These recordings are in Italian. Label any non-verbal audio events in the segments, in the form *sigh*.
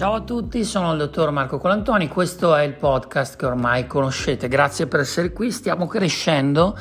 Ciao a tutti, sono il dottor Marco Colantoni, questo è il podcast che ormai conoscete, grazie per essere qui, stiamo crescendo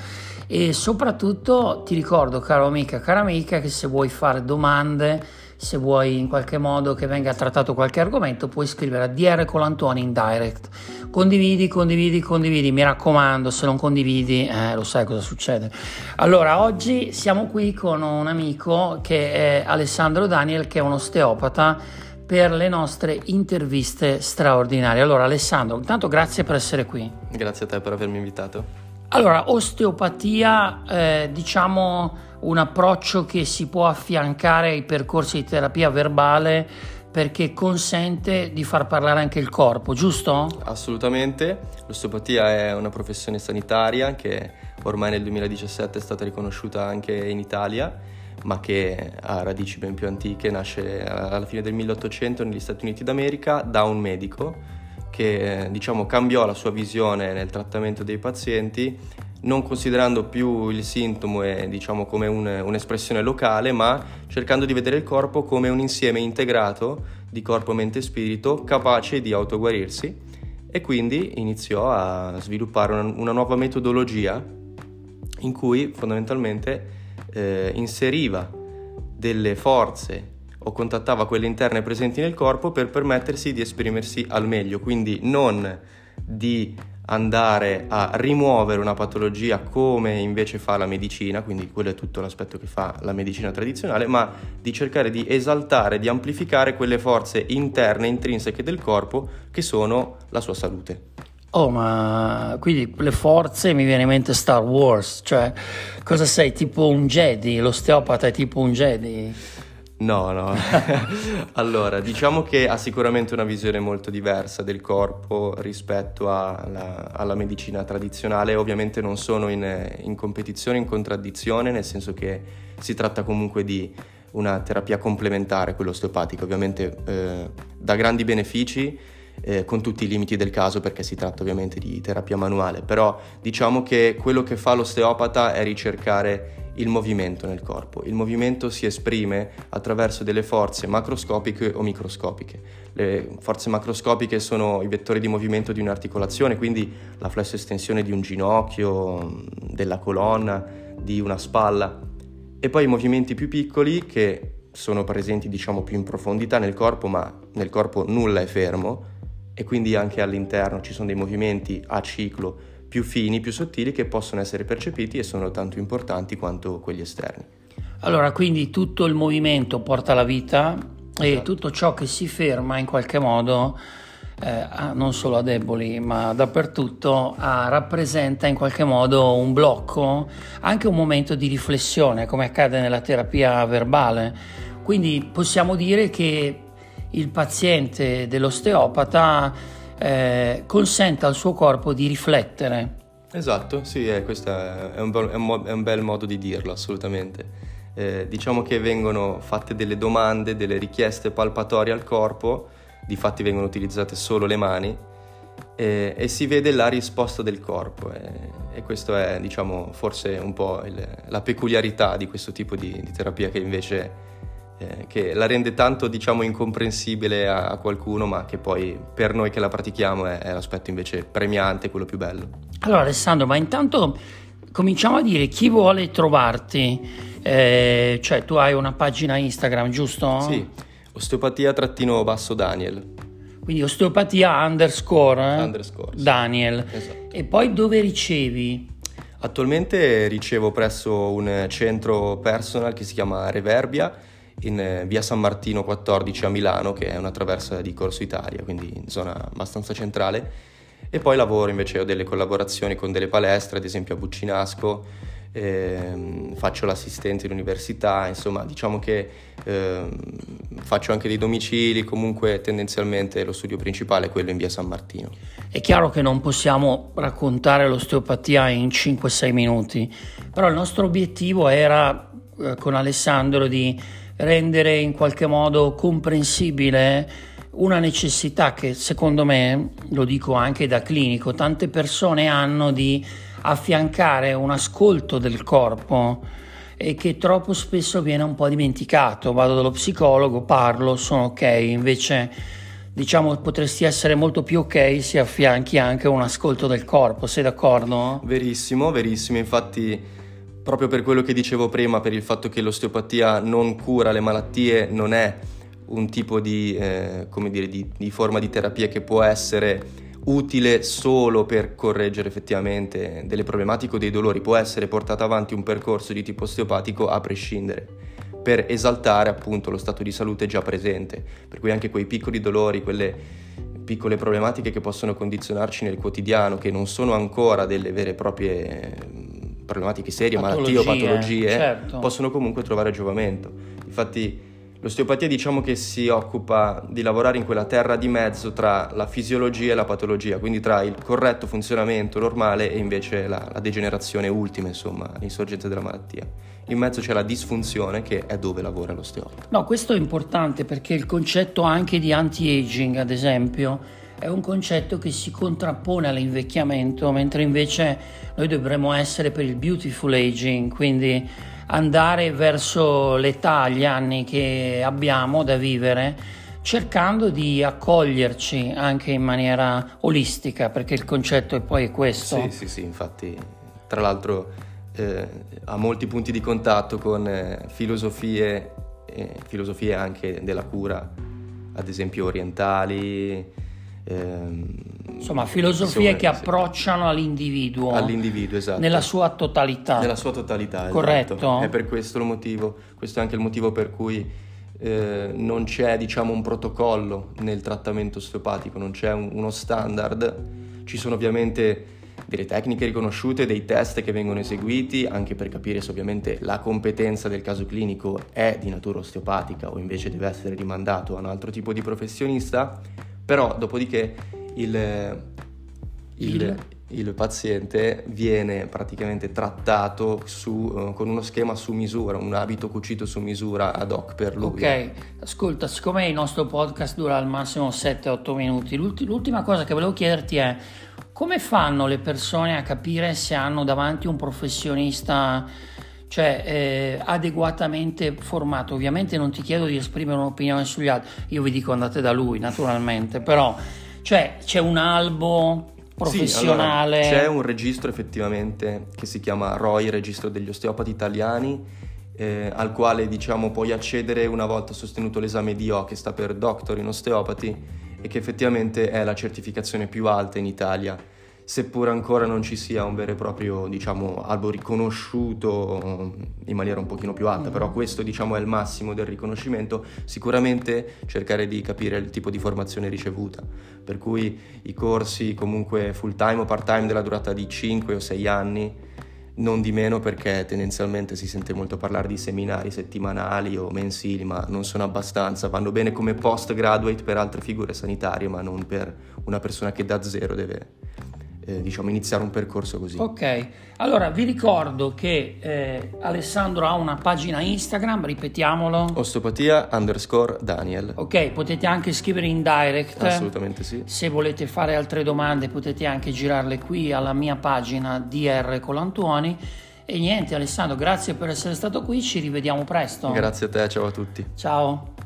e soprattutto ti ricordo caro amica, cara amica che se vuoi fare domande, se vuoi in qualche modo che venga trattato qualche argomento puoi scrivere a DR Colantoni in direct, condividi, condividi, condividi, mi raccomando se non condividi eh, lo sai cosa succede. Allora oggi siamo qui con un amico che è Alessandro Daniel che è un osteopata per le nostre interviste straordinarie. Allora Alessandro, intanto grazie per essere qui. Grazie a te per avermi invitato. Allora, osteopatia, eh, diciamo un approccio che si può affiancare ai percorsi di terapia verbale perché consente di far parlare anche il corpo, giusto? Assolutamente, l'osteopatia è una professione sanitaria che ormai nel 2017 è stata riconosciuta anche in Italia ma che ha radici ben più antiche, nasce alla fine del 1800 negli Stati Uniti d'America da un medico che diciamo, cambiò la sua visione nel trattamento dei pazienti, non considerando più il sintomo e, diciamo, come un, un'espressione locale, ma cercando di vedere il corpo come un insieme integrato di corpo, mente e spirito capace di autoguarirsi. E quindi iniziò a sviluppare una, una nuova metodologia in cui fondamentalmente eh, inseriva delle forze o contattava quelle interne presenti nel corpo per permettersi di esprimersi al meglio, quindi non di andare a rimuovere una patologia come invece fa la medicina, quindi quello è tutto l'aspetto che fa la medicina tradizionale, ma di cercare di esaltare, di amplificare quelle forze interne, intrinseche del corpo che sono la sua salute. Oh, ma quindi le forze mi viene in mente Star Wars, cioè cosa sei? Tipo un Jedi? L'osteopata è tipo un Jedi? No, no. *laughs* allora, diciamo che ha sicuramente una visione molto diversa del corpo rispetto alla, alla medicina tradizionale. Ovviamente non sono in, in, competizione, in contraddizione, nel senso che si tratta comunque di una terapia complementare, quello osteopatica. Ovviamente eh, dà grandi benefici eh, con tutti i limiti del caso perché si tratta ovviamente di terapia manuale, però diciamo che quello che fa l'osteopata è ricercare il movimento nel corpo. Il movimento si esprime attraverso delle forze macroscopiche o microscopiche. Le forze macroscopiche sono i vettori di movimento di un'articolazione, quindi la flesso estensione di un ginocchio, della colonna, di una spalla. E poi i movimenti più piccoli che sono presenti diciamo più in profondità nel corpo, ma nel corpo nulla è fermo, e quindi anche all'interno ci sono dei movimenti a ciclo più fini, più sottili che possono essere percepiti e sono tanto importanti quanto quelli esterni. Allora, quindi tutto il movimento porta la vita esatto. e tutto ciò che si ferma in qualche modo, eh, non solo a deboli, ma dappertutto, ah, rappresenta in qualche modo un blocco, anche un momento di riflessione, come accade nella terapia verbale. Quindi possiamo dire che il paziente dell'osteopata eh, consente al suo corpo di riflettere. Esatto, sì, eh, questo è un, è, un, è un, bel modo di dirlo, assolutamente. Eh, diciamo che vengono fatte delle domande, delle richieste palpatorie al corpo, di fatti vengono utilizzate solo le mani e, e si vede la risposta del corpo e, e questo è diciamo forse un po' il, la peculiarità di questo tipo di, di terapia che invece eh, che la rende tanto diciamo incomprensibile a, a, qualcuno ma che poi per noi che la pratichiamo è, è l'aspetto invece premiante, quello più bello. Allora Alessandro, ma intanto cominciamo a dire chi vuole trovarti, eh, cioè tu hai una pagina Instagram giusto? Sì, osteopatia-basso Daniel. Quindi osteopatia underscore, eh? underscore sì. Daniel. Esatto. E poi dove ricevi? Attualmente ricevo presso un centro personal che si chiama Reverbia in eh, via San Martino 14 a Milano, che è una traversa di Corso Italia, quindi in zona abbastanza centrale. E poi lavoro invece, ho delle collaborazioni con delle palestre, ad esempio a Buccinasco, ehm, faccio l'assistente all'università, insomma diciamo che ehm, faccio anche dei domicili, comunque tendenzialmente lo studio principale è quello in via San Martino. È chiaro che non possiamo raccontare l'osteopatia in 5-6 minuti, però il nostro obiettivo era eh, con Alessandro di rendere in qualche modo comprensibile una necessità che secondo me, lo dico anche da clinico, tante persone hanno di affiancare un ascolto del corpo e che troppo spesso viene un po' dimenticato. Vado dallo psicologo, parlo, sono ok, invece diciamo potresti essere molto più ok se affianchi anche un ascolto del corpo, sei d'accordo? Verissimo, verissimo, infatti proprio per quello che dicevo prima, per il fatto che l'osteopatia non cura le malattie, non è un tipo di, eh, dire, di, di forma di terapia che può essere utile solo per correggere effettivamente delle problematiche o dei dolori, può essere portato avanti un percorso di tipo osteopatico a prescindere per esaltare appunto lo stato di salute già presente, per cui anche quei piccoli dolori, quelle piccole problematiche che possono condizionarci nel quotidiano, che non sono ancora delle vere e proprie problematiche serie, patologie, malattie o patologie, certo. possono comunque trovare giovamento. Infatti L'osteopatia diciamo che si occupa di lavorare in quella terra di mezzo tra la fisiologia e la patologia, quindi tra il corretto funzionamento normale e invece la, la degenerazione ultima, insomma, l'insorgenza della malattia. In mezzo c'è la disfunzione che è dove lavora l'osteopata. No, questo è importante perché il concetto anche di anti-aging, ad esempio, è un concetto che si contrappone all'invecchiamento, mentre invece noi dovremmo essere per il beautiful aging, quindi andare verso l'età, gli anni che abbiamo da vivere, cercando di accoglierci anche in maniera olistica, perché il concetto è poi questo. Sì, sì, sì, infatti, tra l'altro eh, ha molti punti di contatto con eh, filosofie, eh, filosofie anche della cura, ad esempio orientali, Insomma, filosofie che approcciano all'individuo, all'individuo esatto. nella sua totalità. Nella sua totalità, esatto. corretto. Esatto. È per questo il motivo, questo è anche il motivo per cui eh, non c'è diciamo un protocollo nel trattamento osteopatico, non c'è un, uno standard, ci sono ovviamente delle tecniche riconosciute, dei test che vengono eseguiti anche per capire se ovviamente la competenza del caso clinico è di natura osteopatica o invece deve essere rimandato a un altro tipo di professionista però dopodiché il, il, il paziente viene praticamente trattato su, uh, con uno schema su misura, un abito cucito su misura ad hoc per lui. Ok, ascolta, siccome il nostro podcast dura al massimo 7-8 minuti, l'ultima cosa che volevo chiederti è come fanno le persone a capire se hanno davanti un professionista cioè eh, adeguatamente formato. Ovviamente non ti chiedo di esprimere un'opinione sugli altri, io vi dico andate da lui naturalmente, però cioè, c'è un albo professionale. Sì, allora, c'è un registro effettivamente che si chiama ROI, Registro degli Osteopati Italiani, eh, al quale diciamo puoi accedere una volta sostenuto l'esame DO che sta per Doctor in Osteopati e che effettivamente è la certificazione più alta in Italia seppur ancora non ci sia un vero e proprio diciamo, albo riconosciuto in maniera un pochino più alta, mm. però questo diciamo, è il massimo del riconoscimento, sicuramente cercare di capire il tipo di formazione ricevuta, per cui i corsi comunque full time o part time della durata di 5 o 6 anni, non di meno perché tendenzialmente si sente molto parlare di seminari settimanali o mensili, ma non sono abbastanza, vanno bene come post graduate per altre figure sanitarie, ma non per una persona che da zero deve eh, diciamo, iniziare un percorso così. Ok, allora vi ricordo che eh, Alessandro ha una pagina Instagram, ripetiamolo. Osteopatia underscore Daniel. Ok, potete anche scrivere in direct. Assolutamente sì. Se volete fare altre domande potete anche girarle qui alla mia pagina DR Colantuoni. E niente Alessandro, grazie per essere stato qui, ci rivediamo presto. Grazie a te, ciao a tutti. Ciao.